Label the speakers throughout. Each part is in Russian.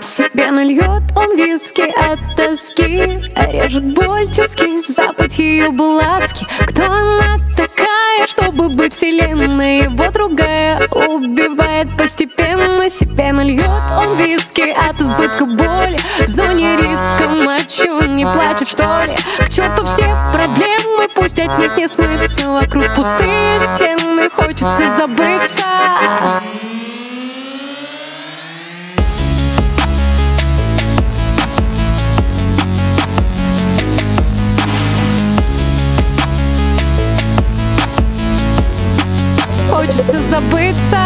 Speaker 1: Себе нальет он виски от тоски Режет боль тиски, запах ее бласки. Кто она такая, чтобы быть вселенной? Его другая убивает постепенно. Себе нальет он виски от избытка боли. В зоне риска мочу не плачет, что ли к черту все проблемы, пусть от них не смыться. Вокруг пустые стены, хочется забыться. Хочется забыться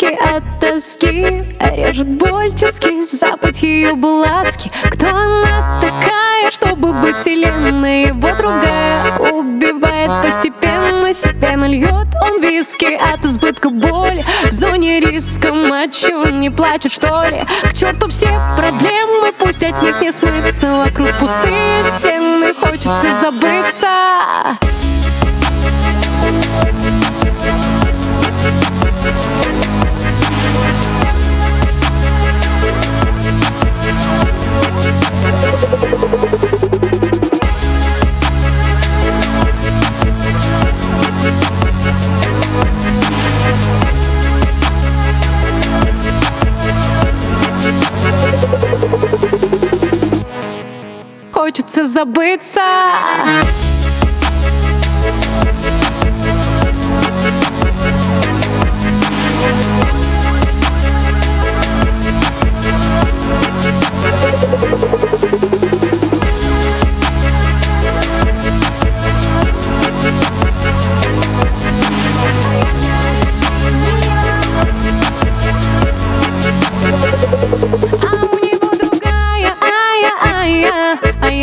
Speaker 1: виски от тоски Режет боль тиски, запах ее бласки. Кто она такая, чтобы быть вселенной? Его другая убивает постепенно Себе нальет он виски от избытка боли. В зоне риска мочу, не плачет что ли? К черту все проблемы, пусть от них не смыться. Вокруг пустые стены, хочется забыться хочется забыться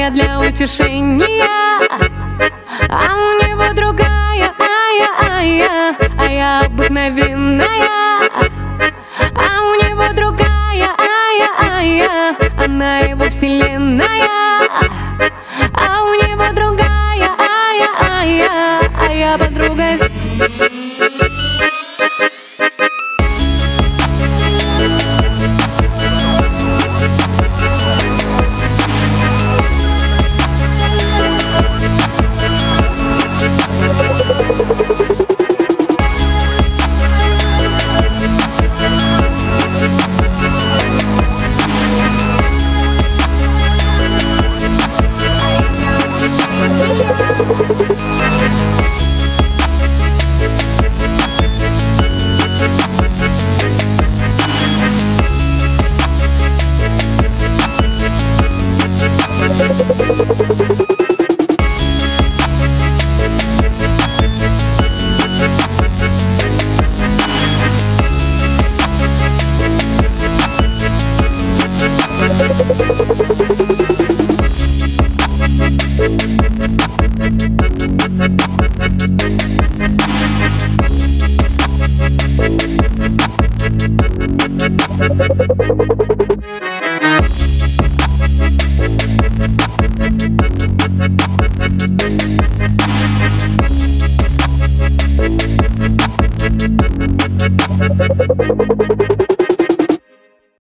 Speaker 1: для утешения. А у него другая, а я, а я, а я обыкновенная. А у него другая, а я, а я, она его вселенная